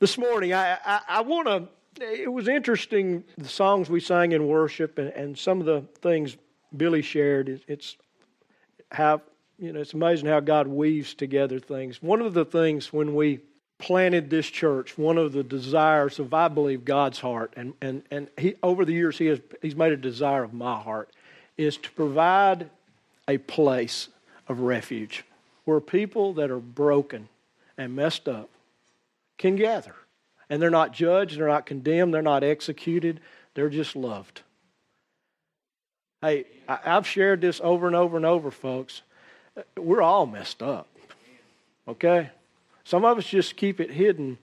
This morning, I, I, I want to. It was interesting the songs we sang in worship and, and some of the things Billy shared. It, it's how you know it's amazing how God weaves together things. One of the things when we planted this church, one of the desires of I believe God's heart, and and and he over the years he has he's made a desire of my heart, is to provide a place of refuge where people that are broken and messed up can gather. And they're not judged, they're not condemned, they're not executed, they're just loved. Hey, I've shared this over and over and over, folks. We're all messed up. Okay? Some of us just keep it hidden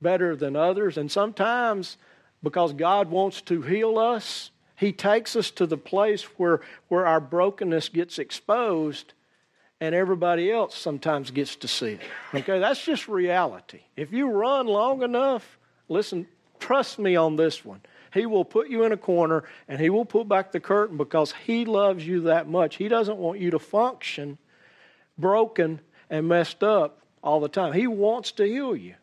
better than others. And sometimes, because God wants to heal us, He takes us to the place where, where our brokenness gets exposed and everybody else sometimes gets to see it. Okay, that's just reality. If you run long enough, listen, trust me on this one. He will put you in a corner and he will pull back the curtain because he loves you that much. He doesn't want you to function broken and messed up all the time. He wants to heal you.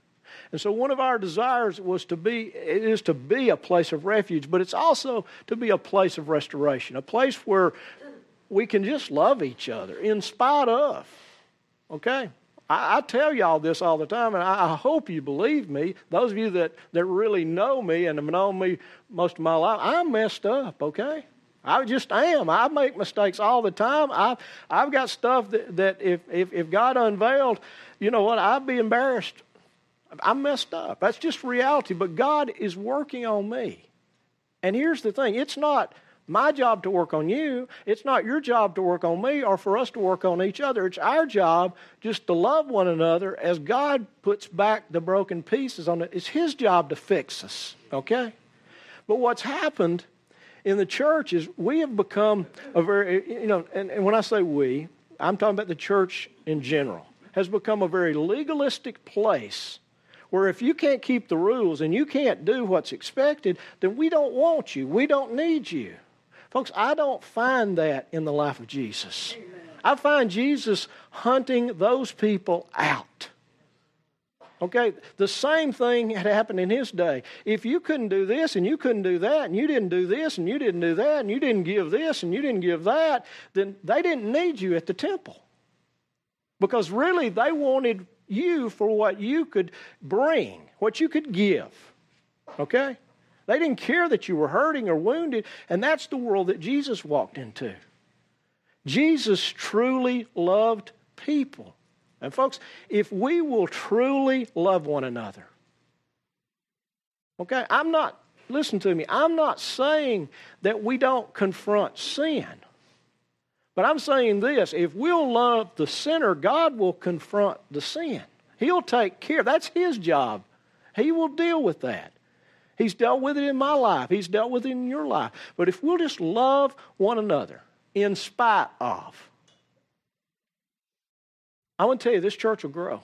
And so one of our desires was to be it is to be a place of refuge, but it's also to be a place of restoration, a place where we can just love each other in spite of. Okay? I, I tell y'all this all the time, and I, I, hope you believe me. Those of you that, that really know me and have known me most of my life, I'm messed up, okay? I just am. I make mistakes all the time. I've, I've got stuff that, that if, if, if God unveiled, you know what, I'd be embarrassed. I'm messed up. That's just reality. But God is working on me. And here's the thing it's not my job to work on you. It's not your job to work on me or for us to work on each other. It's our job just to love one another as God puts back the broken pieces on it. It's His job to fix us, okay? But what's happened in the church is we have become a very, you know, and, and when I say we, I'm talking about the church in general, has become a very legalistic place where if you can't keep the rules and you can't do what's expected, then we don't want you. We don't need you. Folks, I don't find that in the life of Jesus. I find Jesus hunting those people out. Okay, the same thing had happened in his day. If you couldn't do this and you couldn't do that, and you didn't do this and you didn't do that, and you didn't give this and you didn't give that, then they didn't need you at the temple. Because really, they wanted you for what you could bring, what you could give. Okay? They didn't care that you were hurting or wounded, and that's the world that Jesus walked into. Jesus truly loved people. And, folks, if we will truly love one another, okay, I'm not, listen to me, I'm not saying that we don't confront sin. But I'm saying this if we'll love the sinner, God will confront the sin. He'll take care. That's His job. He will deal with that. He's dealt with it in my life. He's dealt with it in your life. But if we'll just love one another in spite of, I want to tell you, this church will grow.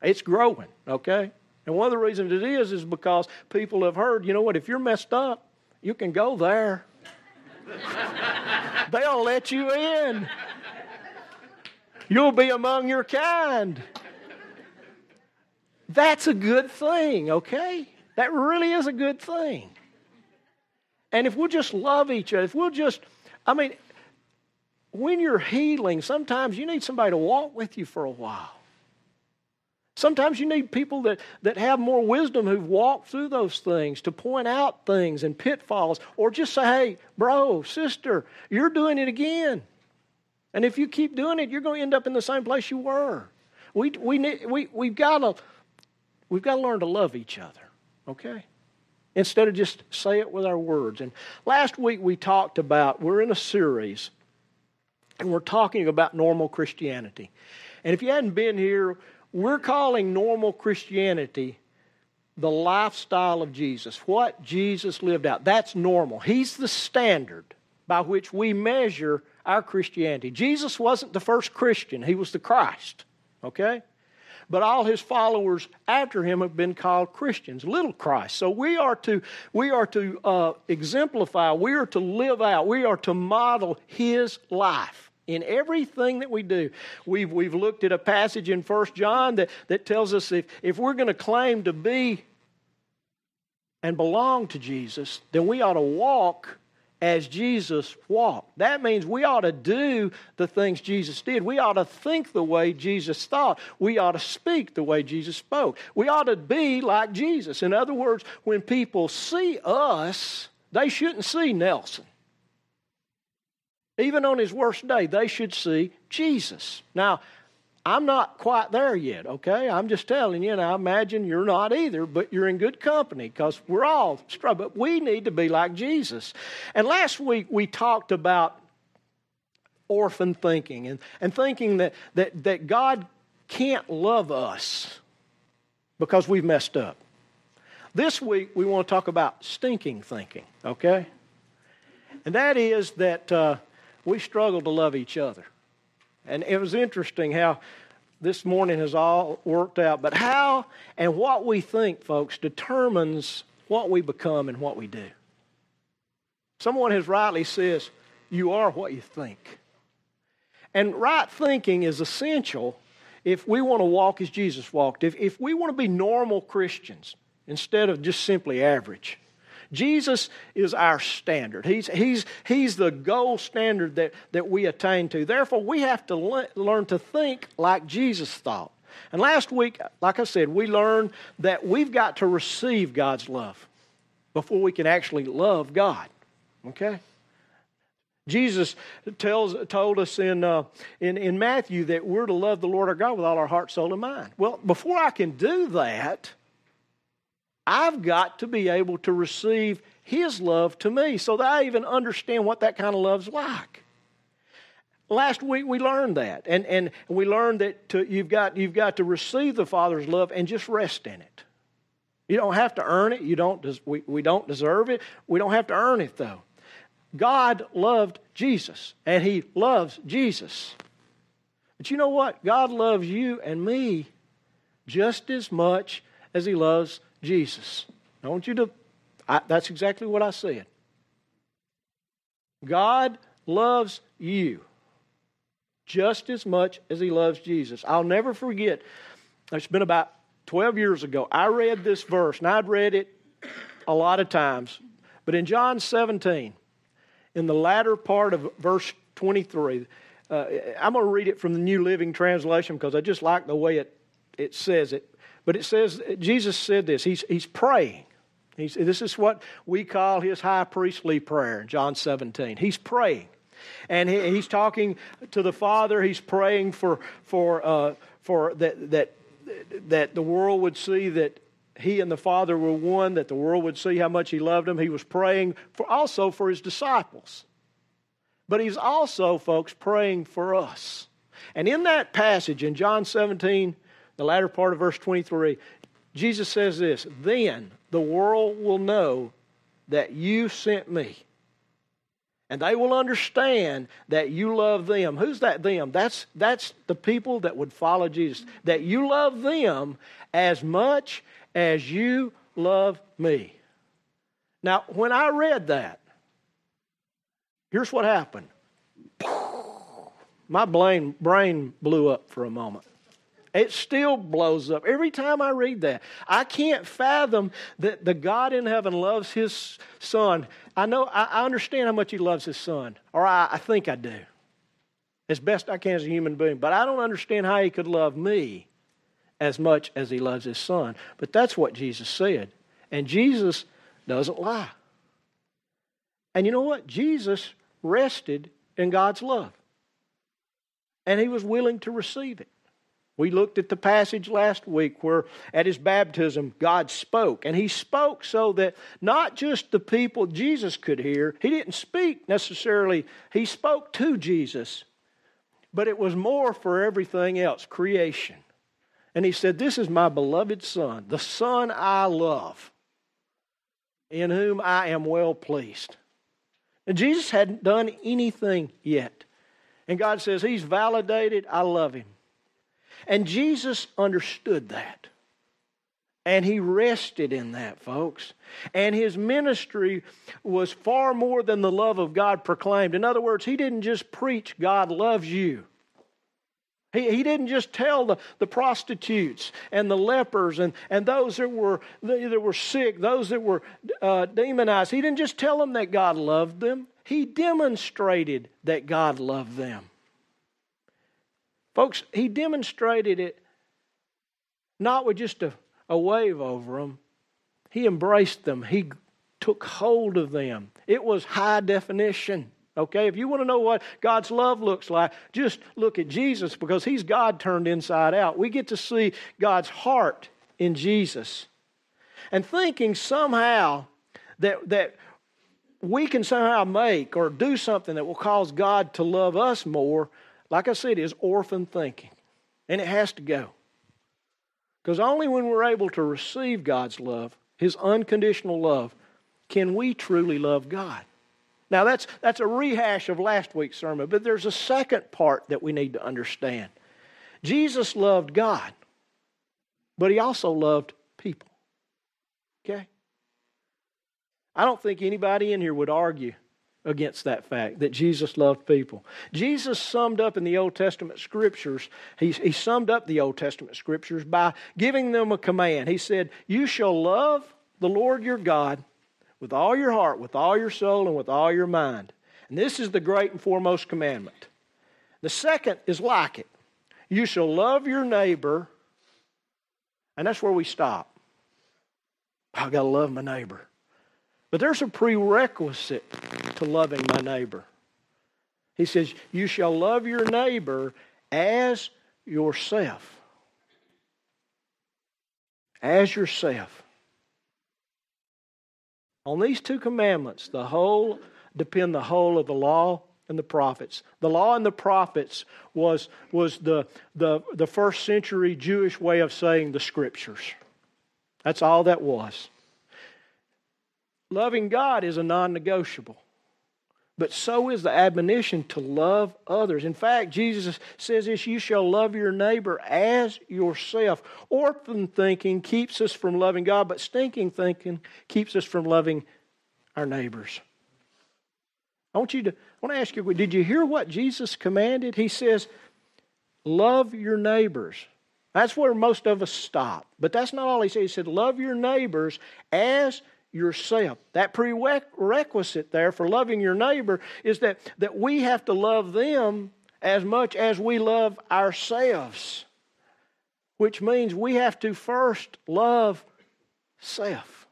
It's growing, okay? And one of the reasons it is is because people have heard, you know what, if you're messed up, you can go there. They'll let you in. You'll be among your kind. That's a good thing, okay? That really is a good thing. And if we'll just love each other, if we'll just, I mean, when you're healing, sometimes you need somebody to walk with you for a while. Sometimes you need people that, that have more wisdom who've walked through those things to point out things and pitfalls, or just say, hey, bro, sister, you're doing it again. And if you keep doing it, you're going to end up in the same place you were. We, we, we, we've got to we've got to learn to love each other. Okay? Instead of just say it with our words. And last week we talked about, we're in a series, and we're talking about normal Christianity. And if you hadn't been here, we're calling normal Christianity the lifestyle of Jesus, what Jesus lived out. That's normal. He's the standard by which we measure our Christianity. Jesus wasn't the first Christian, he was the Christ. Okay? But all his followers after him have been called Christians, little Christ. So we are to, we are to uh, exemplify, we are to live out, we are to model his life in everything that we do. We've, we've looked at a passage in First John that, that tells us if, if we're going to claim to be and belong to Jesus, then we ought to walk as Jesus walked. That means we ought to do the things Jesus did. We ought to think the way Jesus thought. We ought to speak the way Jesus spoke. We ought to be like Jesus. In other words, when people see us, they shouldn't see Nelson. Even on his worst day, they should see Jesus. Now, I'm not quite there yet, okay? I'm just telling you, and I imagine you're not either, but you're in good company because we're all struggling. But we need to be like Jesus. And last week we talked about orphan thinking and, and thinking that, that, that God can't love us because we've messed up. This week we want to talk about stinking thinking, okay? And that is that uh, we struggle to love each other. And it was interesting how this morning has all worked out. But how and what we think, folks, determines what we become and what we do. Someone has rightly says, you are what you think. And right thinking is essential if we want to walk as Jesus walked, if, if we want to be normal Christians instead of just simply average. Jesus is our standard. He's, he's, he's the gold standard that, that we attain to. Therefore, we have to le- learn to think like Jesus thought. And last week, like I said, we learned that we've got to receive God's love before we can actually love God. Okay? Jesus tells, told us in, uh, in, in Matthew that we're to love the Lord our God with all our heart, soul, and mind. Well, before I can do that, I've got to be able to receive His love to me so that I even understand what that kind of love's like. Last week we learned that, and, and we learned that to, you've, got, you've got to receive the Father's love and just rest in it. You don't have to earn it. You don't, we, we don't deserve it. We don't have to earn it, though. God loved Jesus, and He loves Jesus. But you know what? God loves you and me just as much as He loves Jesus. I want you to, I, that's exactly what I said. God loves you just as much as he loves Jesus. I'll never forget, it's been about 12 years ago. I read this verse, and I'd read it a lot of times. But in John 17, in the latter part of verse 23, uh, I'm going to read it from the New Living Translation because I just like the way it, it says it. But it says, Jesus said this. He's, he's praying. He's, this is what we call his high priestly prayer in John 17. He's praying. And he, he's talking to the Father. He's praying for, for, uh, for that, that, that the world would see that he and the Father were one, that the world would see how much he loved them. He was praying for, also for his disciples. But he's also, folks, praying for us. And in that passage in John 17, the latter part of verse 23, Jesus says this Then the world will know that you sent me. And they will understand that you love them. Who's that them? That's, that's the people that would follow Jesus. That you love them as much as you love me. Now, when I read that, here's what happened. My brain, brain blew up for a moment. It still blows up every time I read that. I can't fathom that the God in heaven loves his son. I know, I, understand how much he loves his son, or I, I think I do, as best I can as a human being. But I don't understand how he could love me as much as he loves his son. But that's what Jesus said. And Jesus doesn't lie. And you know what? Jesus rested in God's love. And he was willing to receive it. We looked at the passage last week where at his baptism God spoke. And he spoke so that not just the people Jesus could hear, he didn't speak necessarily, he spoke to Jesus, but it was more for everything else creation. And he said, This is my beloved Son, the Son I love, in whom I am well pleased. And Jesus hadn't done anything yet. And God says, He's validated, I love him. And Jesus understood that. And he rested in that, folks. And his ministry was far more than the love of God proclaimed. In other words, he didn't just preach, God loves you. He, he didn't just tell the, the prostitutes and the lepers and, and those that were, that were sick, those that were uh, demonized. He didn't just tell them that God loved them, he demonstrated that God loved them. Folks, he demonstrated it not with just a, a wave over them, he embraced them, he took hold of them. It was high definition. Okay, if you want to know what God's love looks like, just look at Jesus because He's God turned inside out. We get to see God's heart in Jesus. And thinking somehow that, that we can somehow make or do something that will cause God to love us more, like I said, is orphan thinking. And it has to go. Because only when we're able to receive God's love, His unconditional love, can we truly love God. Now, that's, that's a rehash of last week's sermon, but there's a second part that we need to understand. Jesus loved God, but he also loved people. Okay? I don't think anybody in here would argue against that fact that Jesus loved people. Jesus summed up in the Old Testament scriptures, he, he summed up the Old Testament scriptures by giving them a command. He said, You shall love the Lord your God with all your heart, with all your soul, and with all your mind. And this is the great and foremost commandment. The second is like it you shall love your neighbor, and that's where we stop. Oh, I've got to love my neighbor. But there's a prerequisite to loving my neighbor. He says, You shall love your neighbor as yourself. As yourself. On these two commandments, the whole depend the whole of the law and the prophets. The law and the prophets was, was the, the, the first century Jewish way of saying the scriptures. That's all that was. Loving God is a non negotiable but so is the admonition to love others. In fact, Jesus says this you shall love your neighbor as yourself. Orphan thinking keeps us from loving God, but stinking thinking keeps us from loving our neighbors. I want you to I want to ask you, did you hear what Jesus commanded? He says, love your neighbors. That's where most of us stop. But that's not all he said. He said, love your neighbors as yourself. That prerequisite there for loving your neighbor is that, that we have to love them as much as we love ourselves, which means we have to first love self.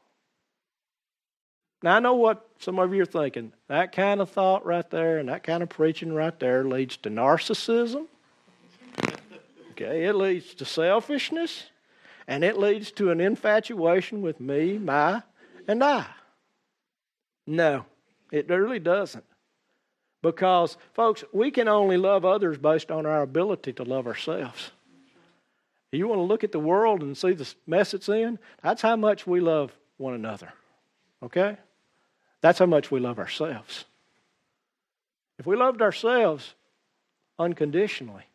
Now, I know what some of you are thinking. That kind of thought right there and that kind of preaching right there leads to narcissism. Okay, it leads to selfishness and it leads to an infatuation with me, my, and I. No, it really doesn't. Because, folks, we can only love others based on our ability to love ourselves. You want to look at the world and see the mess it's in? That's how much we love one another. Okay? That's how much we love ourselves. If we loved ourselves unconditionally,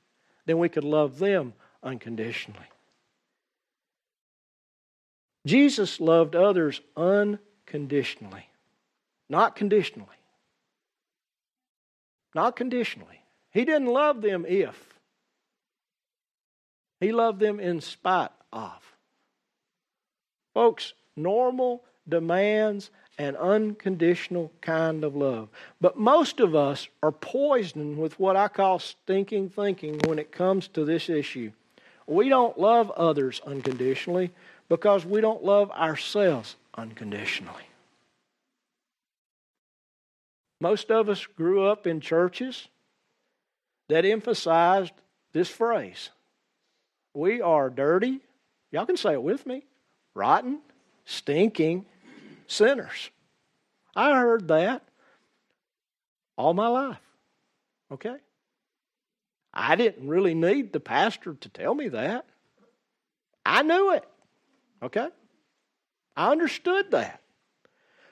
then we could love them unconditionally. Jesus loved others unconditionally, not conditionally. Not conditionally. He didn't love them if, He loved them in spite of. Folks, normal demands an unconditional kind of love. But most of us are poisoned with what I call stinking thinking when it comes to this issue. We don't love others unconditionally because we don't love ourselves unconditionally. Most of us grew up in churches that emphasized this phrase We are dirty, y'all can say it with me, rotten, stinking sinners. I heard that all my life. Okay? I didn't really need the pastor to tell me that. I knew it. Okay? I understood that.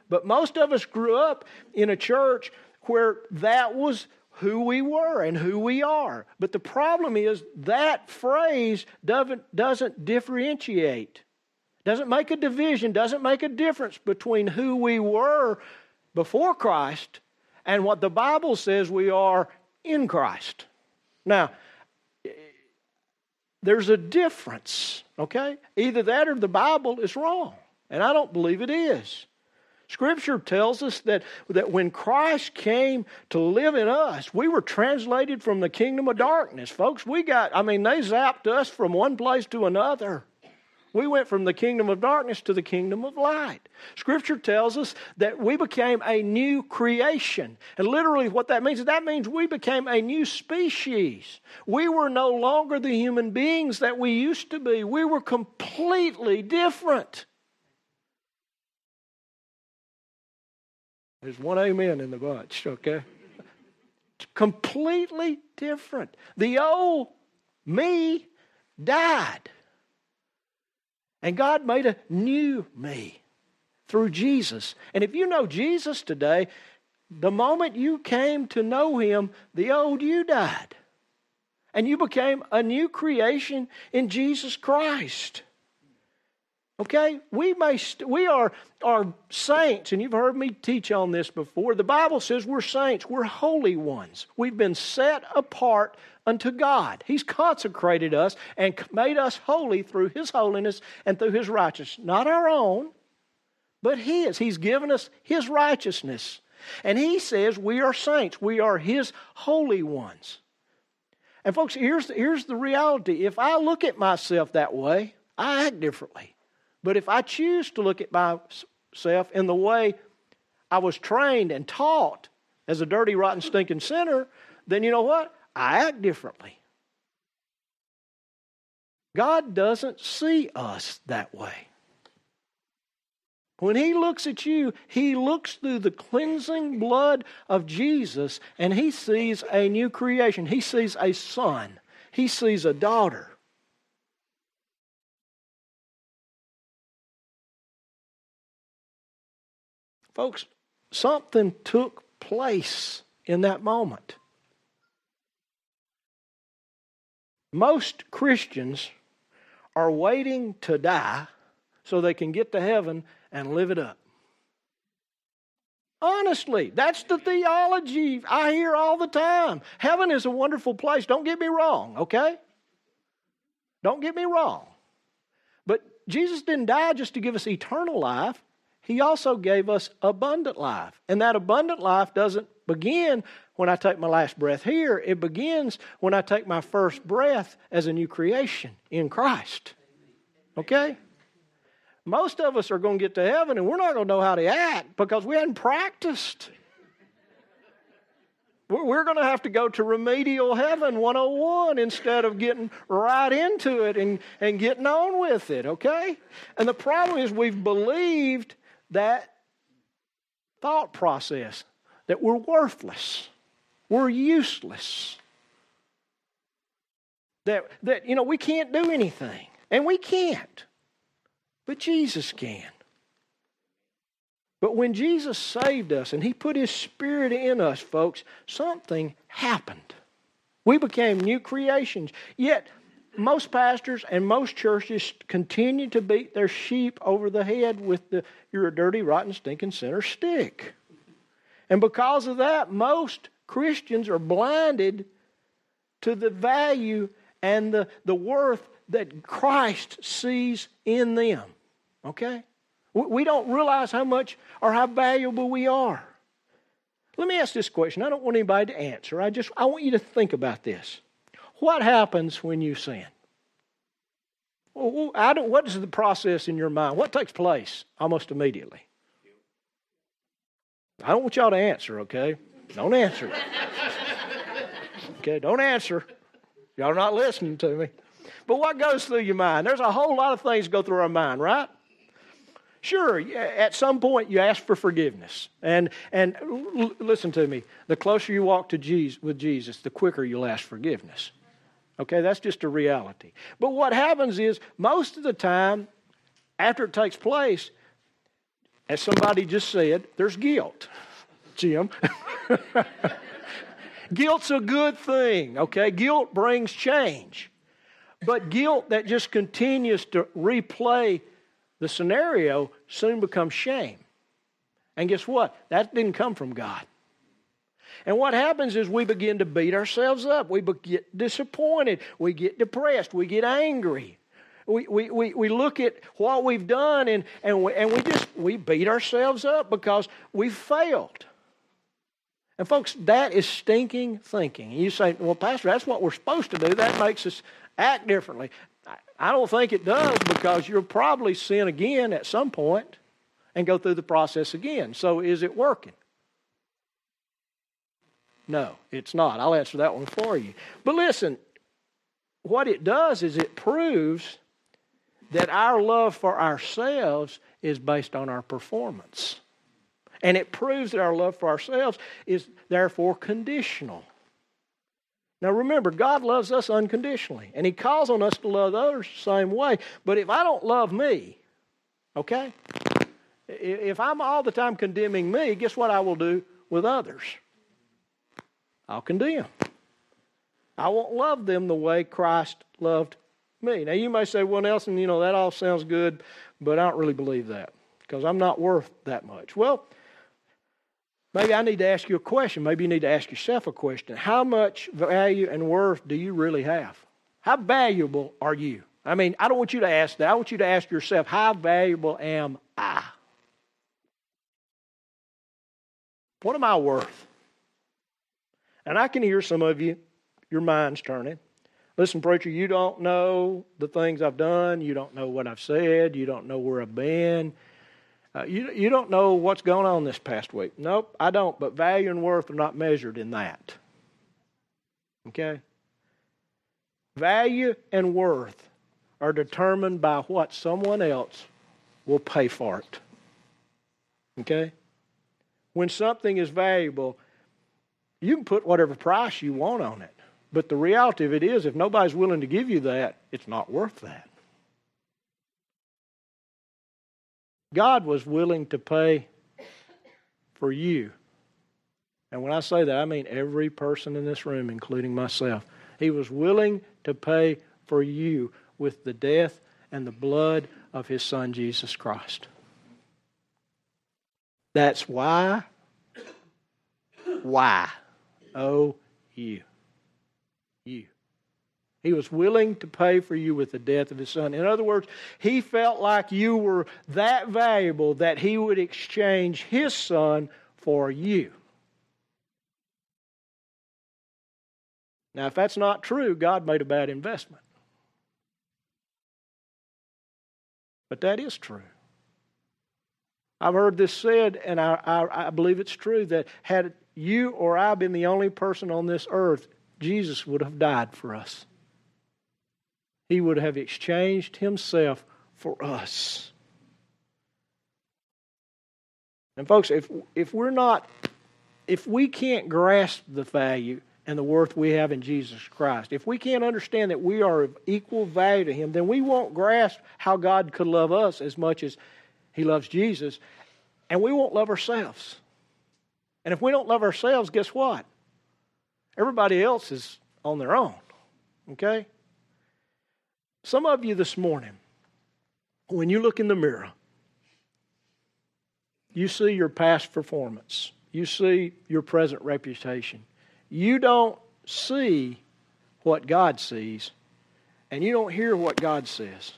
But most of us grew up in a church where that was who we were and who we are. But the problem is that phrase doesn't, doesn't differentiate, Doesn't make a division, doesn't make a difference between who we were before Christ and what the Bible says we are in Christ. Now, there's a difference, okay? Either that or the Bible is wrong, and I don't believe it is. Scripture tells us that, that when Christ came to live in us, we were translated from the kingdom of darkness. Folks, we got, I mean, they zapped us from one place to another. We went from the kingdom of darkness to the kingdom of light. Scripture tells us that we became a new creation. And literally, what that means is that means we became a new species. We were no longer the human beings that we used to be, we were completely different. There's one amen in the bunch, okay? completely different. The old me died. And God made a new me through Jesus. And if you know Jesus today, the moment you came to know Him, the old you died. And you became a new creation in Jesus Christ. Okay? We, may st- we are, are saints, and you've heard me teach on this before. The Bible says we're saints, we're holy ones. We've been set apart unto God. He's consecrated us and made us holy through His holiness and through His righteousness. Not our own, but His. He's given us His righteousness. And He says we are saints, we are His holy ones. And folks, here's the, here's the reality. If I look at myself that way, I act differently. But if I choose to look at myself in the way I was trained and taught as a dirty, rotten, stinking sinner, then you know what? I act differently. God doesn't see us that way. When He looks at you, He looks through the cleansing blood of Jesus and He sees a new creation. He sees a son, He sees a daughter. Folks, something took place in that moment. Most Christians are waiting to die so they can get to heaven and live it up. Honestly, that's the theology I hear all the time. Heaven is a wonderful place. Don't get me wrong, okay? Don't get me wrong. But Jesus didn't die just to give us eternal life. He also gave us abundant life. And that abundant life doesn't begin when I take my last breath here, it begins when I take my first breath as a new creation in Christ. Okay? Most of us are going to get to heaven and we're not going to know how to act because we hadn't practiced. We're going to have to go to remedial heaven 101 instead of getting right into it and, and getting on with it, okay? And the problem is we've believed that thought process that we're worthless, we're useless, that, that you know, we can't do anything, and we can't, but Jesus can. But when Jesus saved us and He put His Spirit in us, folks, something happened. We became new creations. Yet, most pastors and most churches continue to beat their sheep over the head with the you're a dirty, rotten, stinking sinner stick. And because of that, most Christians are blinded to the value and the, the worth that Christ sees in them. Okay? We don't realize how much or how valuable we are. Let me ask this question. I don't want anybody to answer. I just I want you to think about this. What happens when you sin? What is the process in your mind? What takes place almost immediately? I don't want y'all to answer, okay? Don't answer. okay, don't answer. Y'all are not listening to me. But what goes through your mind? There's a whole lot of things go through our mind, right? Sure, at some point you ask for forgiveness. And, and listen to me, the closer you walk to Jesus, with Jesus, the quicker you'll ask forgiveness. Okay, that's just a reality. But what happens is, most of the time, after it takes place, as somebody just said, there's guilt. Jim. Guilt's a good thing, okay? Guilt brings change. But guilt that just continues to replay the scenario soon becomes shame. And guess what? That didn't come from God. And what happens is we begin to beat ourselves up. We get disappointed. We get depressed. We get angry. We, we, we, we look at what we've done and, and, we, and we just we beat ourselves up because we failed. And folks, that is stinking thinking. You say, well, Pastor, that's what we're supposed to do. That makes us act differently. I don't think it does because you'll probably sin again at some point and go through the process again. So is it working? No, it's not. I'll answer that one for you. But listen, what it does is it proves that our love for ourselves is based on our performance. And it proves that our love for ourselves is therefore conditional. Now remember, God loves us unconditionally, and He calls on us to love others the same way. But if I don't love me, okay? If I'm all the time condemning me, guess what I will do with others? I'll condemn. I won't love them the way Christ loved me. Now you may say, well, Nelson, you know, that all sounds good, but I don't really believe that because I'm not worth that much. Well, maybe I need to ask you a question. Maybe you need to ask yourself a question. How much value and worth do you really have? How valuable are you? I mean, I don't want you to ask that. I want you to ask yourself, how valuable am I? What am I worth? And I can hear some of you, your mind's turning. Listen, preacher, you don't know the things I've done. You don't know what I've said. You don't know where I've been. Uh, you, you don't know what's going on this past week. Nope, I don't. But value and worth are not measured in that. Okay? Value and worth are determined by what someone else will pay for it. Okay? When something is valuable, you can put whatever price you want on it. But the reality of it is, if nobody's willing to give you that, it's not worth that. God was willing to pay for you. And when I say that, I mean every person in this room, including myself. He was willing to pay for you with the death and the blood of his son, Jesus Christ. That's why. Why? Oh, you. He was willing to pay for you with the death of his son. In other words, he felt like you were that valuable that he would exchange his son for you. Now, if that's not true, God made a bad investment. But that is true. I've heard this said, and I, I, I believe it's true, that had you or I been the only person on this earth, Jesus would have died for us. He would have exchanged himself for us. And folks, if if we're not if we can't grasp the value and the worth we have in Jesus Christ, if we can't understand that we are of equal value to him, then we won't grasp how God could love us as much as he loves Jesus, and we won't love ourselves. And if we don't love ourselves, guess what? Everybody else is on their own. Okay? Some of you this morning, when you look in the mirror, you see your past performance, you see your present reputation. You don't see what God sees, and you don't hear what God says.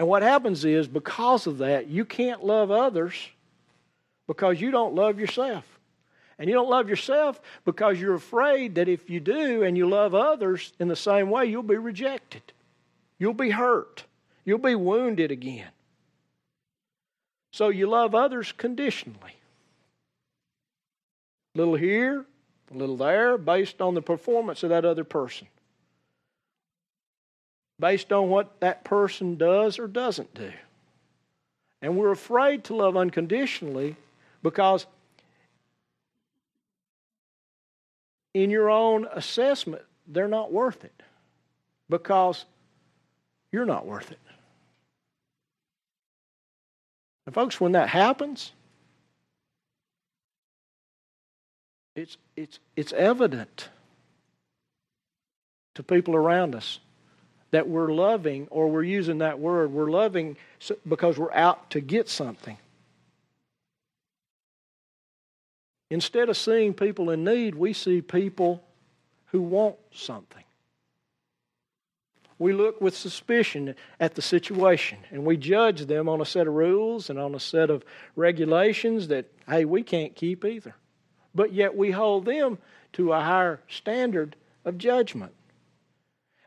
And what happens is, because of that, you can't love others because you don't love yourself. And you don't love yourself because you're afraid that if you do and you love others in the same way, you'll be rejected. You'll be hurt. You'll be wounded again. So you love others conditionally. A little here, a little there, based on the performance of that other person. Based on what that person does or doesn't do. And we're afraid to love unconditionally because in your own assessment, they're not worth it because you're not worth it. And, folks, when that happens, it's, it's, it's evident to people around us that we're loving or we're using that word. We're loving because we're out to get something. Instead of seeing people in need, we see people who want something. We look with suspicion at the situation and we judge them on a set of rules and on a set of regulations that, hey, we can't keep either. But yet we hold them to a higher standard of judgment.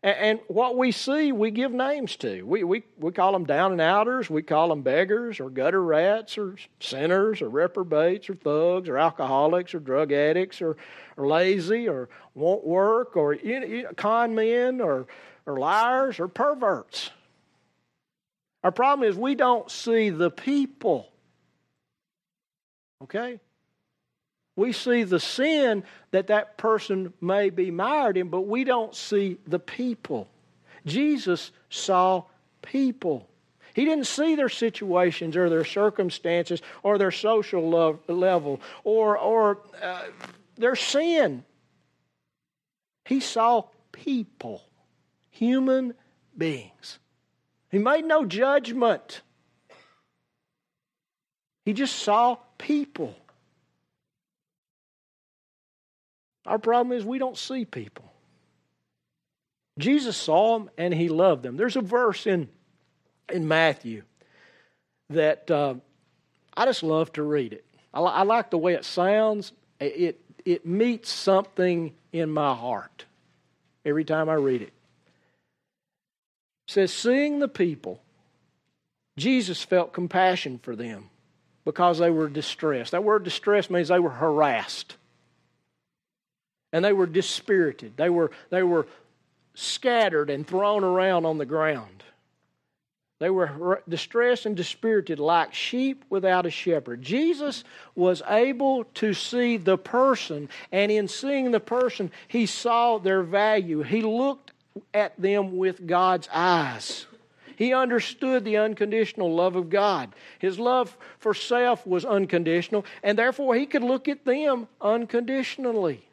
And, what we see, we give names to. We, we, we call them down and outers, we call them beggars or gutter rats or sinners or reprobates or thugs or alcoholics or drug addicts or, or lazy or won't work or you know, con men or, or liars or perverts. Our problem is we don't see the people. Okay? We see the sin that that person may be mired in, but we don't see the people. Jesus saw people. He didn't see their situations or their circumstances or their social love, level or, or uh, their sin. He saw people, human beings. He made no judgment. He just saw people. Our problem is we don't see people. Jesus saw them and he loved them. There's a verse in, in Matthew that uh, I just love to read it. I, I like the way it sounds. It, it meets something in my heart every time I read it. Says, Seeing the people, Jesus felt compassion for them because they were distressed. That word distressed means they were harassed and they were dispirited. They were, they were scattered and thrown around on the ground. They were distressed and dispirited like sheep without a shepherd. Jesus was able to see the person, and in seeing the person, he saw their value. He looked at them with God's eyes. He understood the unconditional love of God. His love for self was unconditional, and therefore he could look at them unconditionally.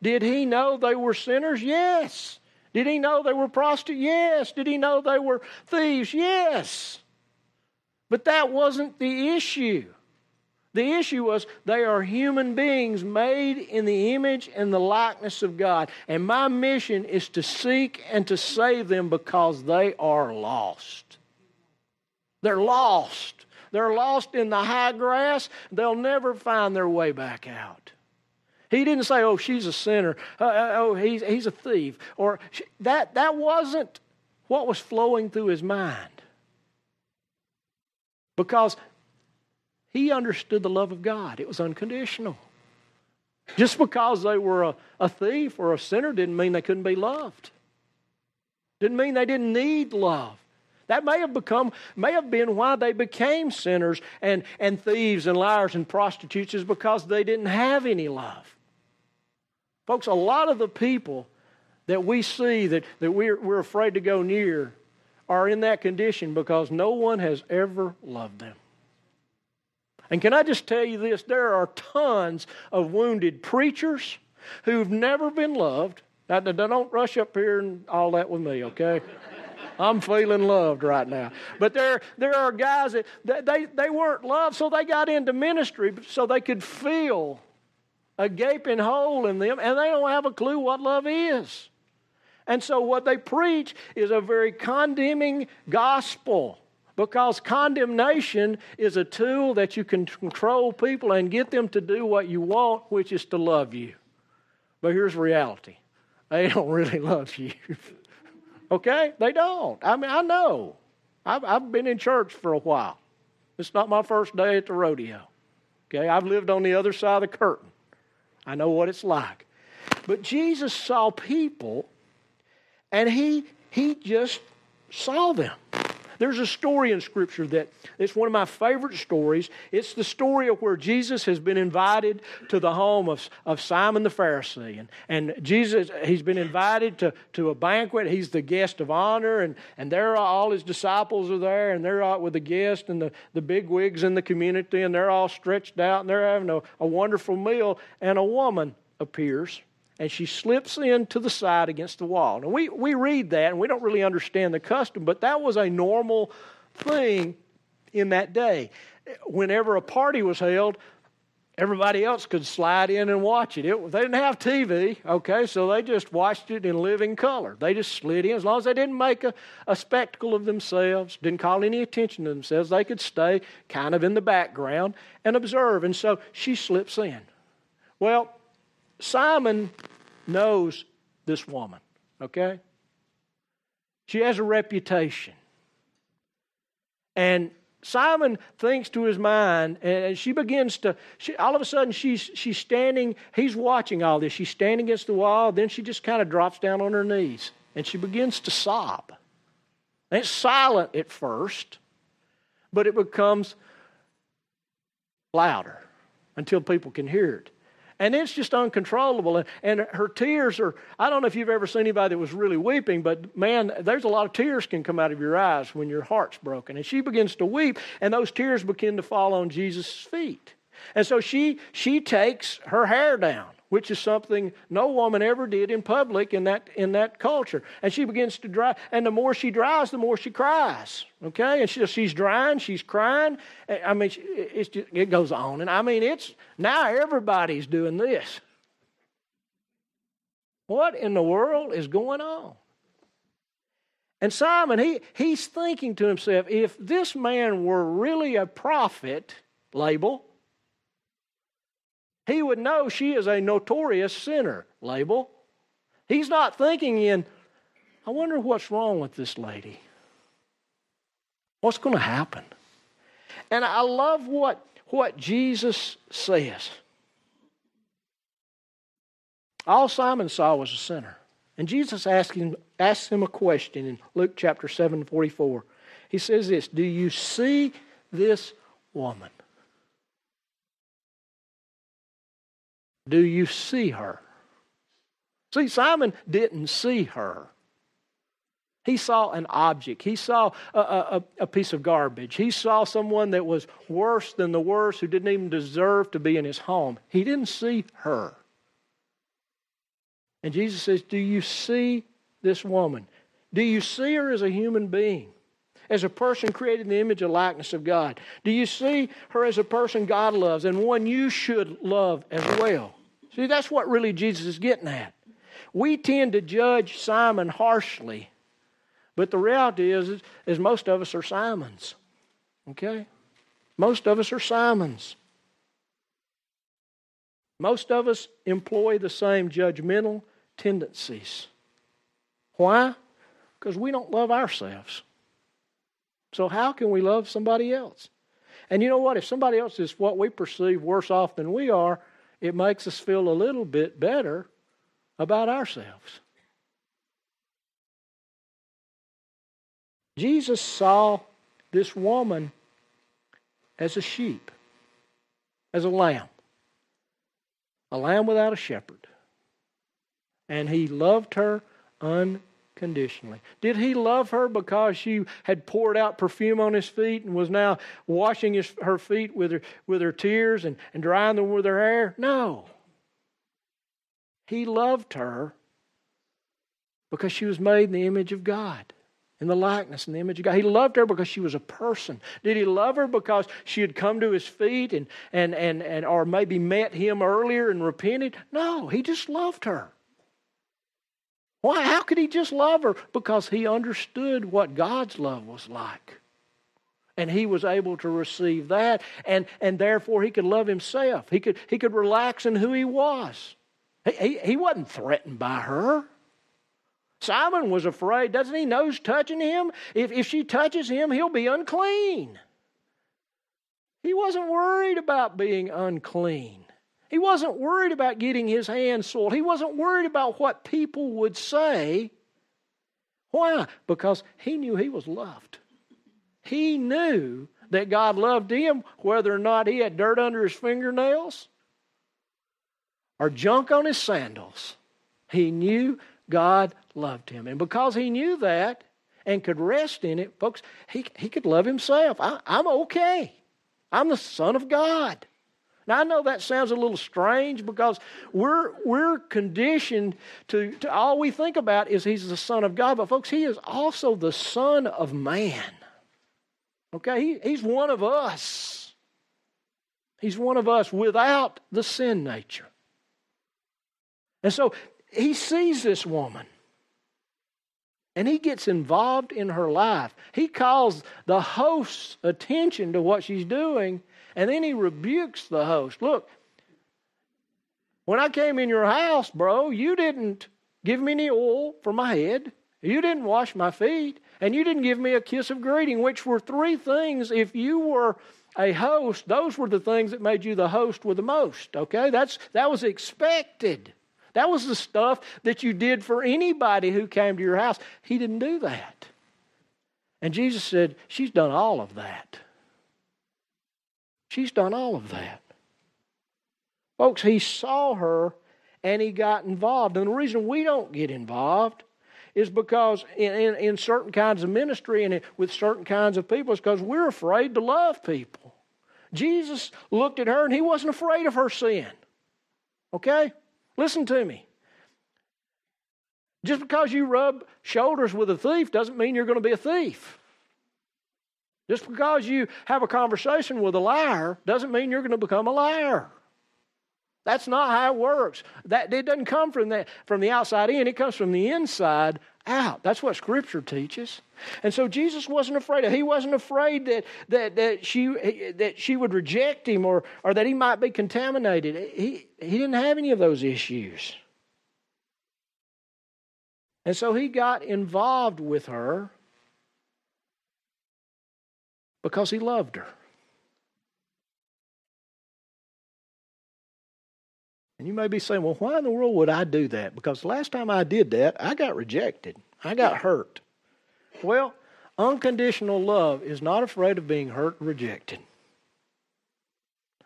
Did he know they were sinners? Yes. Did he know they were prostitutes? Yes. Did he know they were thieves? Yes. But that wasn't the issue. The issue was they are human beings made in the image and the likeness of God. And my mission is to seek and to save them because they are lost. They're lost. They're lost in the high grass. They'll never find their way back out. He didn't say, oh, she's a sinner. Uh, uh, oh, he's, he's a thief. Or that, that wasn't what was flowing through his mind. Because he understood the love of God, it was unconditional. Just because they were a, a thief or a sinner didn't mean they couldn't be loved. Didn't mean they didn't need love. That may have become, may have been why they became sinners and, and thieves and liars and prostitutes, is because they didn't have any love. Folks, a lot of the people that we see that, that we're, we're afraid to go near are in that condition because no one has ever loved them. And can I just tell you this? There are tons of wounded preachers who've never been loved. Now, don't rush up here and all that with me, okay? I'm feeling loved right now. But there, there are guys that they, they weren't loved, so they got into ministry so they could feel a gaping hole in them, and they don't have a clue what love is. And so, what they preach is a very condemning gospel because condemnation is a tool that you can control people and get them to do what you want, which is to love you. But here's reality they don't really love you. okay? They don't. I mean, I know. I've, I've been in church for a while. It's not my first day at the rodeo. Okay? I've lived on the other side of the curtain. I know what it's like. But Jesus saw people and he, he just saw them. There's a story in Scripture that it's one of my favorite stories. It's the story of where Jesus has been invited to the home of, of Simon the Pharisee. And, and Jesus, he's been invited to, to a banquet. He's the guest of honor, and, and there are all his disciples are there, and they're out with the guest and the, the big wigs in the community, and they're all stretched out, and they're having a, a wonderful meal. And a woman appears and she slips in to the side against the wall. Now, we, we read that and we don't really understand the custom, but that was a normal thing in that day. Whenever a party was held, everybody else could slide in and watch it. it. They didn't have TV, okay, so they just watched it in living color. They just slid in. As long as they didn't make a, a spectacle of themselves, didn't call any attention to themselves, they could stay kind of in the background and observe. And so she slips in. Well, Simon knows this woman, okay? She has a reputation. And Simon thinks to his mind, and she begins to. She, all of a sudden, she's she's standing. He's watching all this. She's standing against the wall. Then she just kind of drops down on her knees, and she begins to sob. And it's silent at first, but it becomes louder until people can hear it and it's just uncontrollable. And, and her tears are, I don't know if you've ever seen anybody that was really weeping, but man, there's a lot of tears can come out of your eyes when your heart's broken. And she begins to weep, and those tears begin to fall on Jesus' feet. And so she, she takes her hair down which is something no woman ever did in public in that, in that culture. And she begins to dry, and the more she dries, the more she cries. Okay? And she, she's drying, she's crying. Eh, I mean, just, it goes on. And I mean, it's now everybody's doing this. What in the world is going on? And Simon, he, he's thinking to himself, if this man were really a prophet, label, he would know she is a notorious sinner label. He's not thinking in, I wonder what's wrong with this lady. What's going to happen? And I love what, what Jesus says. All Simon saw was a sinner. And Jesus asked him, asked him a question in Luke chapter 7 44. He says this Do you see this woman? Do you see her? See, Simon didn't see her. He saw an object. He saw a, a, a, piece of garbage. He saw someone that was worse than the worst, who didn't even deserve to be in his home. He didn't see her. And Jesus says, Do you see this woman? Do you see her as a human being? As a person created in the image and likeness of God? Do you see her as a person God loves and one you should love as well? See, that's what really Jesus is getting at. We tend to judge Simon harshly, but the reality is, is, most of us are Simons. Okay? Most of us are Simons. Most of us employ the same judgmental tendencies. Why? Because we don't love ourselves. So, how can we love somebody else? And you know what? If somebody else is what we perceive worse off than we are, it makes us feel a little bit better about ourselves. Jesus saw this woman as a sheep, as a lamb, a lamb without a shepherd. And he loved her unconditionally conditionally. Did he love her because she had poured out perfume on his feet and was now washing his, her feet with her, with her tears and, and drying them with her hair? No. He loved her because she was made in the image of God, in the likeness and the image of God. He loved her because she was a person. Did he love her because she had come to his feet and, and, and, and or maybe met him earlier and repented? No, he just loved her. Why? How could he just love her? Because he understood what God's love was like. And he was able to receive that, and, and therefore he could love himself. He could, he could relax in who he was. He, he, he wasn't threatened by her. Simon was afraid. Doesn't he know touching him? If, if she touches him, he'll be unclean. He wasn't worried about being unclean. He wasn't worried about getting his hands soiled. He wasn't worried about what people would say. Why? Because he knew he was loved. He knew that God loved him whether or not he had dirt under his fingernails or junk on his sandals. He knew God loved him. And because he knew that and could rest in it, folks, he, he could love himself. I, I'm okay. I'm the Son of God. Now, I know that sounds a little strange because we're, we're conditioned to, to all we think about is he's the Son of God. But, folks, he is also the Son of man. Okay? He, he's one of us. He's one of us without the sin nature. And so he sees this woman and he gets involved in her life. He calls the host's attention to what she's doing, and then he rebukes the host. Look, when I came in your house, bro, you didn't give me any oil for my head, you didn't wash my feet, and you didn't give me a kiss of greeting, which were three things. If you were a host, those were the things that made you the host with the most. Okay? That's that was expected. That was the stuff that you did for anybody who came to your house. He didn't do that. And Jesus said, She's done all of that. She's done all of that. Folks, he saw her and he got involved. And the reason we don't get involved is because in, in, in certain kinds of ministry and with certain kinds of people is because we're afraid to love people. Jesus looked at her and he wasn't afraid of her sin. Okay? Listen to me. Just because you rub shoulders with a thief doesn't mean you're going to be a thief. Just because you have a conversation with a liar doesn't mean you're going to become a liar. That's not how it works. That it doesn't come from the, from the outside in, it comes from the inside out. That's what Scripture teaches. And so Jesus wasn't afraid. He wasn't afraid that, that, that, she, that she would reject him or, or that he might be contaminated. He, he didn't have any of those issues. And so he got involved with her because he loved her. And you may be saying, well, why in the world would I do that? Because last time I did that, I got rejected, I got hurt. Well, unconditional love is not afraid of being hurt and rejected.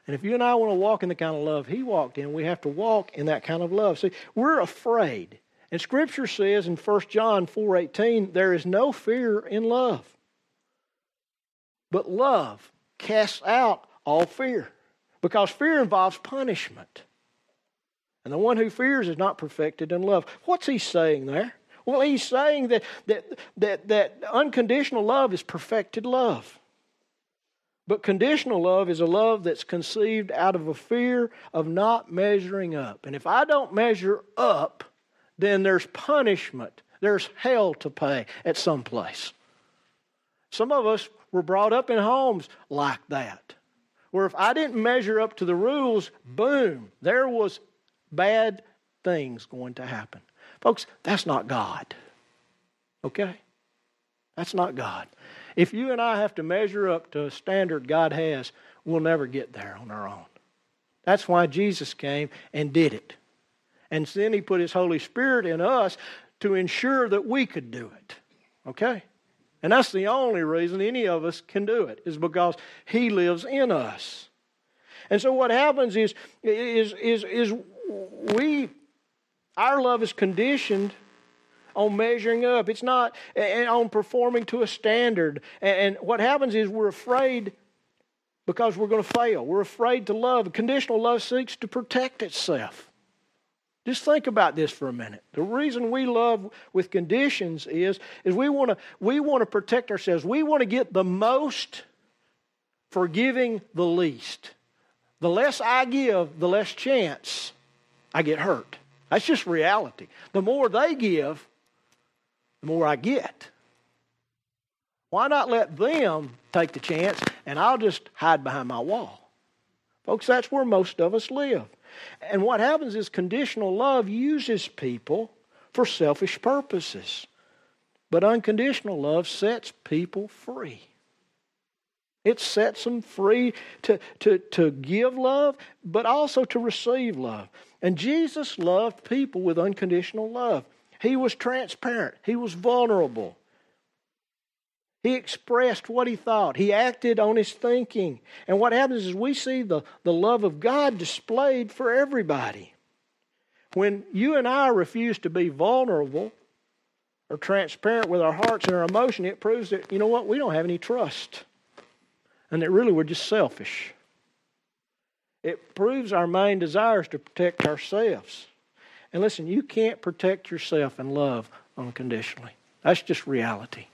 And if you and I want to walk in the kind of love he walked in, we have to walk in that kind of love. See, we're afraid. And scripture says in 1 John 4:18, there is no fear in love. But love casts out all fear. Because fear involves punishment. And the one who fears is not perfected in love. What's he saying there? Well, he's saying that, that, that, that unconditional love is perfected love. But conditional love is a love that's conceived out of a fear of not measuring up. And if I don't measure up, then there's punishment, there's hell to pay at some place. Some of us were brought up in homes like that, where if I didn't measure up to the rules, boom, there was bad things going to happen. Folks, that's not God. Okay? That's not God. If you and I have to measure up to a standard God has, we'll never get there on our own. That's why Jesus came and did it. And then He put His Holy Spirit in us to ensure that we could do it. Okay? And that's the only reason any of us can do it, is because He lives in us. And so what happens is, is, is, is we, our love is conditioned on measuring up. It's not on performing to a standard. And what happens is we're afraid because we're going to fail. We're afraid to love. Conditional love seeks to protect itself. Just think about this for a minute. The reason we love with conditions is, is we want to we want to protect ourselves. We want to get the most for giving the least. The less I give, the less chance I get hurt. That's just reality. The more they give, the more I get. Why not let them take the chance and I'll just hide behind my wall? Folks, that's where most of us live. And what happens is conditional love uses people for selfish purposes. But unconditional love sets people free. It sets them free to, to, to give love, but also to receive love. And Jesus loved people with unconditional love. He was transparent, he was vulnerable. He expressed what he thought. He acted on his thinking. And what happens is we see the, the love of God displayed for everybody. When you and I refuse to be vulnerable or transparent with our hearts and our emotion, it proves that, you know what, we don't have any trust and that really we're just selfish. It proves our main desires to protect ourselves. And listen, you can't protect yourself and love unconditionally. That's just reality.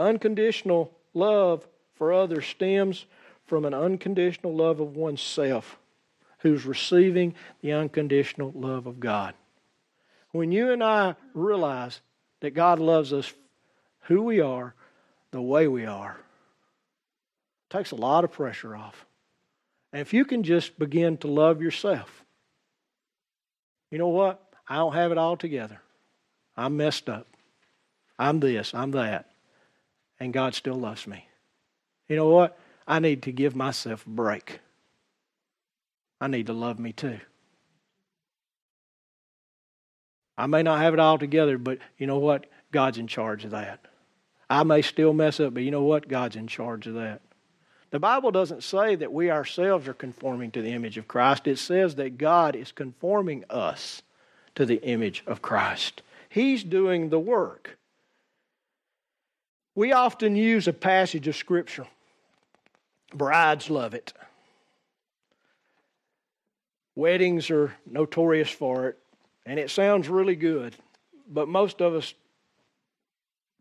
The unconditional love for others stems from an unconditional love of oneself who's receiving the unconditional love of God. When you and I realize that God loves us who we are, the way we are, takes a lot of pressure off. And if you can just begin to love yourself, you know what? I don't have it all together. I'm messed up. I'm this, I'm that. And God still loves me. You know what? I need to give myself a break. I need to love me too. I may not have it all together, but you know what? God's in charge of that. I may still mess up, but you know what? God's in charge of that. The Bible doesn't say that we ourselves are conforming to the image of Christ. It says that God is conforming us to the image of Christ. He's doing the work. We often use a passage of Scripture. Brides love it. Weddings are notorious for it, and it sounds really good, but most of us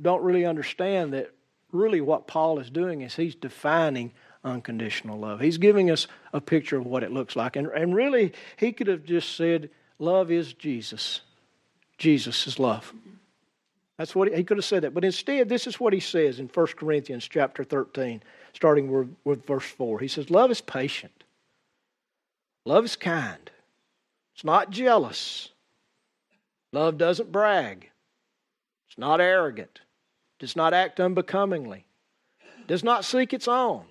don't really understand that really what Paul is doing is he's defining unconditional love. He's giving us a picture of what it looks like. And, and really, he could have just said, Love is Jesus. Jesus is love. That's what he, he, could have said that. But instead, this is what he says in 1 Corinthians chapter 13, starting with, with verse 4. He says, Love is patient. Love is kind. It's not jealous. Love doesn't brag. It's not arrogant does not act unbecomingly, does not seek its own,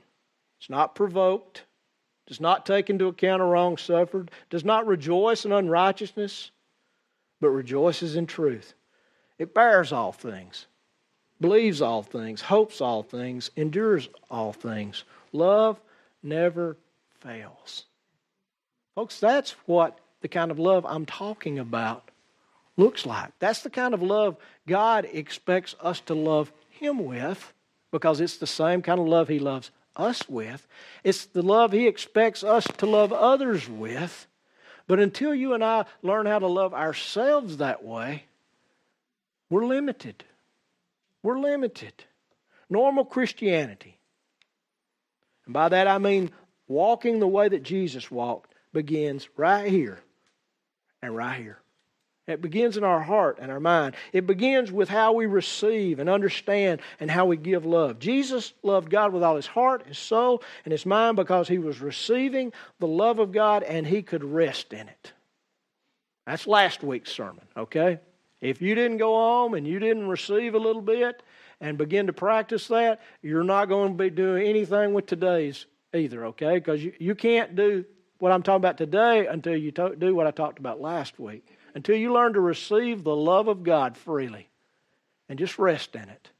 It's not provoked, does not take into account a wrong suffered, does not rejoice in unrighteousness, but rejoices in truth. It bears all things, believes all things, hopes all things, endures all things. Love never fails. Folks, that's what the kind of love I'm talking about looks like. That's the kind of love God expects us to love Him with because it's the same kind of love He loves us with. It's the love He expects us to love others with. But until you and I learn how to love ourselves that way, we're limited. We're limited. Normal Christianity, and by that I mean walking the way that Jesus walked, begins right here and right here. It begins in our heart and our mind. It begins with how we receive and understand and how we give love. Jesus loved God with all his heart, his soul, and his mind because he was receiving the love of God and he could rest in it. That's last week's sermon, okay? If you didn't go home and you didn't receive a little bit and begin to practice that, you're not going to be doing anything with today's either, okay? Because you, you can't do what I'm talking about today until you to- do what I talked about last week until you learn to receive the love of God freely and just rest in it.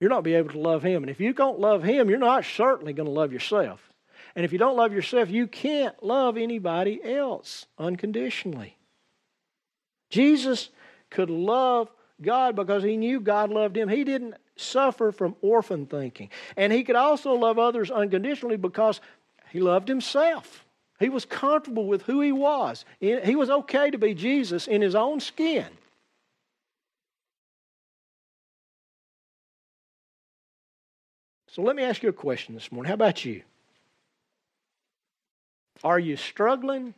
You're not be able to love Him. And if you don't love Him, you're not certainly going to love yourself. And if you don't love yourself, you can't love anybody else unconditionally. Jesus could love God because he knew God loved him. He didn't suffer from orphan thinking. And he could also love others unconditionally because he loved himself. He was comfortable with who he was. He was okay to be Jesus in his own skin. So let me ask you a question this morning. How about you? Are you struggling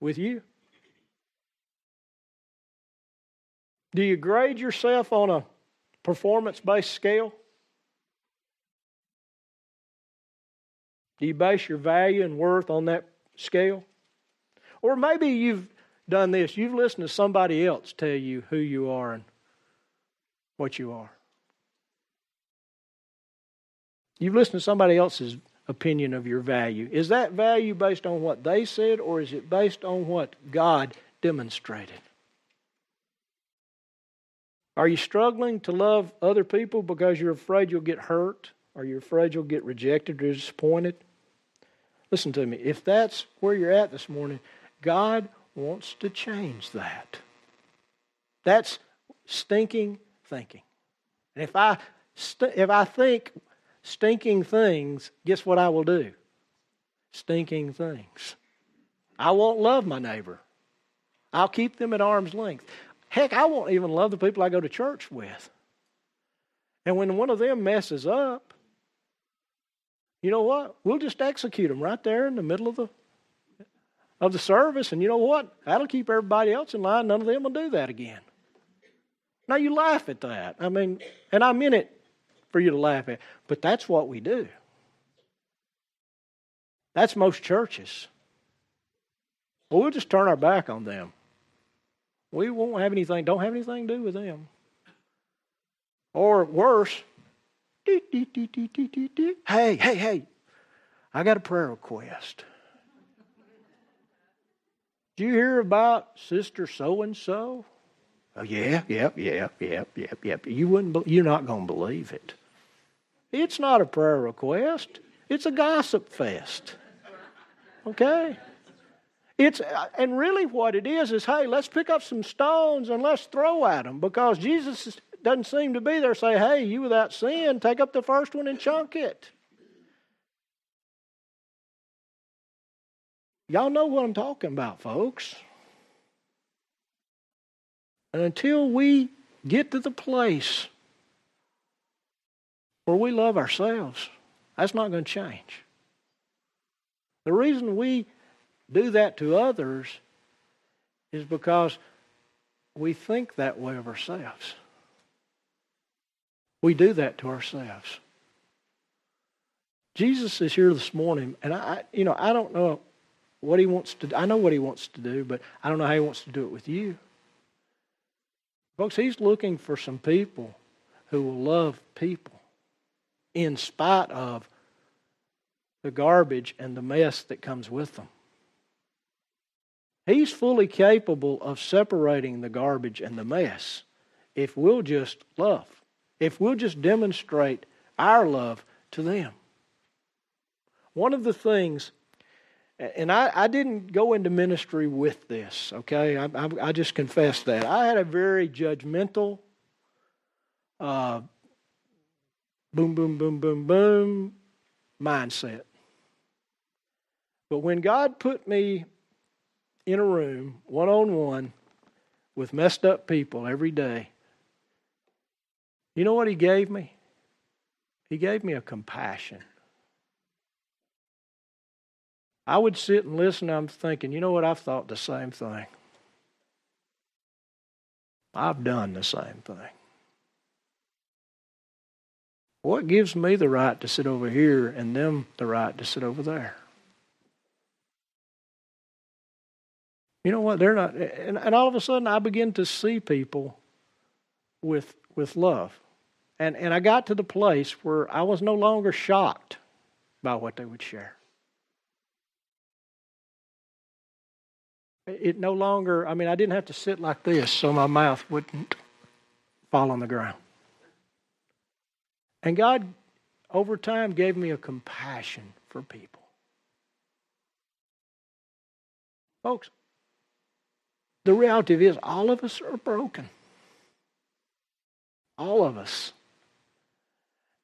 with you? Do you grade yourself on a performance based scale? Do you base your value and worth on that scale? Or maybe you've done this. You've listened to somebody else tell you who you are and what you are. You've listened to somebody else's opinion of your value. Is that value based on what they said, or is it based on what God demonstrated? Are you struggling to love other people because you're afraid you'll get hurt? Are you afraid you'll get rejected or disappointed? Listen to me. If that's where you're at this morning, God wants to change that. That's stinking thinking. And if I st- if I think stinking things, guess what I will do? Stinking things. I won't love my neighbor. I'll keep them at arm's length. Heck, I won't even love the people I go to church with. And when one of them messes up, you know what? We'll just execute them right there in the middle of the of the service, and you know what? That'll keep everybody else in line. None of them will do that again. Now you laugh at that. I mean, and I meant it for you to laugh at, but that's what we do. That's most churches. Well, we'll just turn our back on them. We won't have anything, don't have anything to do with them. Or worse, hey, hey, hey, I got a prayer request. Did you hear about Sister So and So? Oh yeah, yep, yep, yep, yep, yep. You wouldn't. You're not going to believe it. It's not a prayer request. It's a gossip fest. Okay. It's uh, and really what it is is, hey, let's pick up some stones and let's throw at them because Jesus doesn't seem to be there. Say, hey, you without sin, take up the first one and chunk it. Y'all know what I'm talking about, folks. And until we get to the place where we love ourselves, that's not going to change. The reason we do that to others is because we think that way of ourselves. We do that to ourselves. Jesus is here this morning, and I, you know, I don't know what he wants to. I know what he wants to do, but I don't know how he wants to do it with you. Folks, he's looking for some people who will love people in spite of the garbage and the mess that comes with them. He's fully capable of separating the garbage and the mess if we'll just love, if we'll just demonstrate our love to them. One of the things and I, I didn't go into ministry with this, okay? I, I, I just confess that. I had a very judgmental, uh, boom, boom, boom, boom, boom mindset. But when God put me in a room, one on one, with messed up people every day, you know what He gave me? He gave me a compassion. I would sit and listen. I'm thinking, you know what? I've thought the same thing. I've done the same thing. What gives me the right to sit over here and them the right to sit over there? You know what? They're not. And, and all of a sudden, I begin to see people with, with love. And, and I got to the place where I was no longer shocked by what they would share. it no longer, I mean, I didn't have to sit like this so my mouth wouldn't fall on the ground. And God, over time, gave me a compassion for people. Folks, the reality is, all of us are broken. All of us.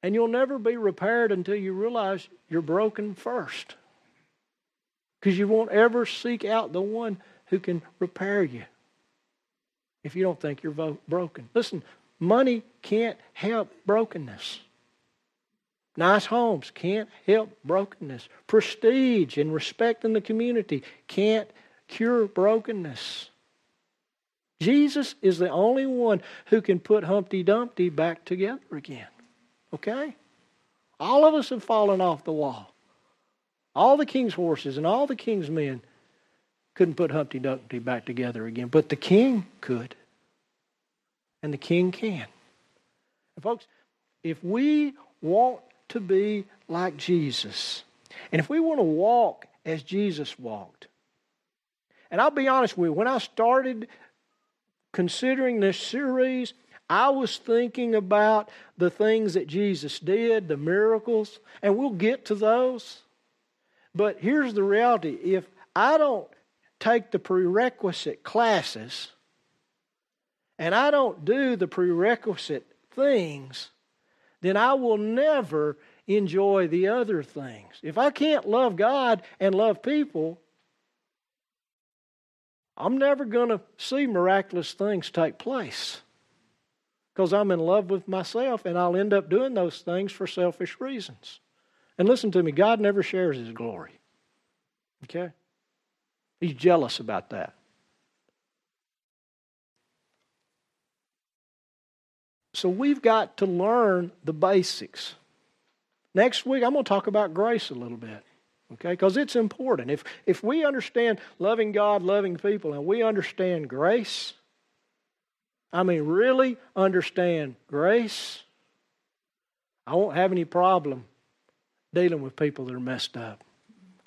And you'll never be repaired until you realize you're broken first. Because you won't ever seek out the one who can repair you if you don't think you're broken. Listen, money can't help brokenness. Nice homes can't help brokenness. Prestige and respect in the community can't cure brokenness. Jesus is the only one who can put Humpty Dumpty back together again. Okay? All of us have fallen off the wall. All the king's horses and all the king's men couldn't put Humpty Dumpty back together again, but the king could. And the king can. And folks, if we want to be like Jesus, and if we want to walk as Jesus walked, and I'll be honest with you, when I started considering this series, I was thinking about the things that Jesus did, the miracles, and we'll get to those. But here's the reality if I don't take the prerequisite classes and I don't do the prerequisite things, then I will never enjoy the other things. If I can't love God and love people, I'm never going to see miraculous things take place because I'm in love with myself and I'll end up doing those things for selfish reasons. And listen to me, God never shares his glory. Okay? He's jealous about that. So we've got to learn the basics. Next week, I'm going to talk about grace a little bit, okay? Because it's important. If, if we understand loving God, loving people, and we understand grace, I mean, really understand grace, I won't have any problem dealing with people that are messed up.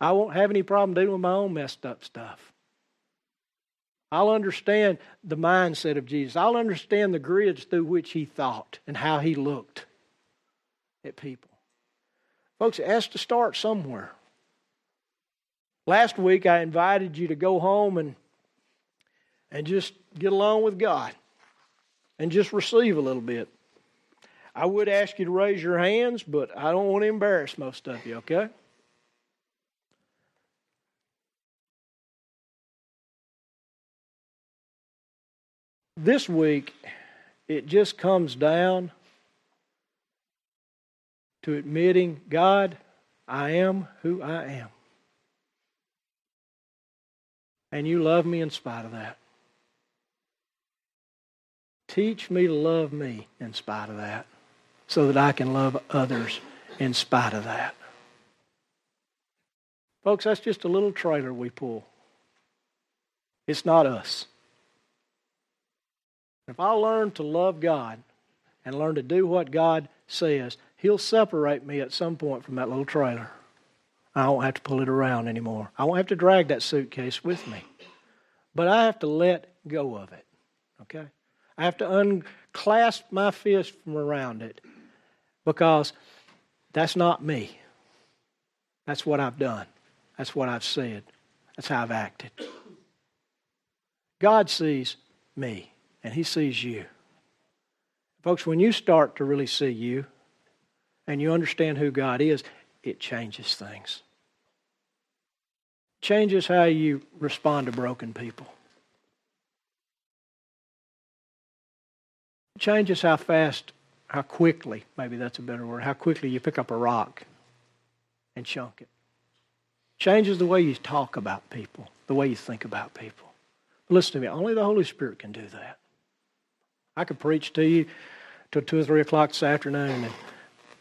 I won't have any problem dealing with my own messed up stuff. I'll understand the mindset of Jesus. I'll understand the grids through which he thought and how he looked at people. Folks, it has to start somewhere. Last week, I invited you to go home and, and just get along with God and just receive a little bit. I would ask you to raise your hands, but I don't want to embarrass most of you, okay? this week, it just comes down to admitting, God, I am who I am. And you love me in spite of that. Teach me to love me in spite of that so that I can love others in spite of that. Folks, that's just a little trailer we pull. It's not us. If I learn to love God and learn to do what God says, He'll separate me at some point from that little trailer. I won't have to pull it around anymore. I won't have to drag that suitcase with me. But I have to let go of it. Okay? I have to unclasp my fist from around it because that's not me. That's what I've done. That's what I've said. That's how I've acted. God sees me and He sees you. Folks, when you start to really see you and you understand who God is, it changes things. Changes how you respond to broken people. Changes how fast, how quickly, maybe that's a better word, how quickly you pick up a rock and chunk it. Changes the way you talk about people, the way you think about people. But listen to me, only the Holy Spirit can do that. I could preach to you till 2 or 3 o'clock this afternoon and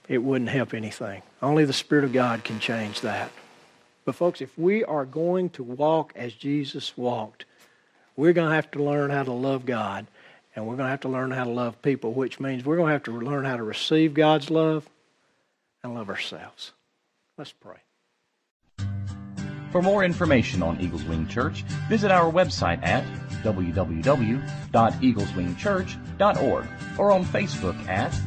it wouldn't help anything. Only the Spirit of God can change that. But, folks, if we are going to walk as Jesus walked, we're going to have to learn how to love God and we're going to have to learn how to love people, which means we're going to have to learn how to receive God's love and love ourselves. Let's pray. For more information on Eagles Wing Church, visit our website at www.eagleswingchurch.org or on Facebook at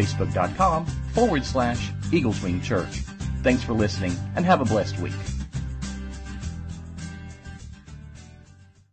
facebook.com forward slash Eagles Wing Church. Thanks for listening and have a blessed week.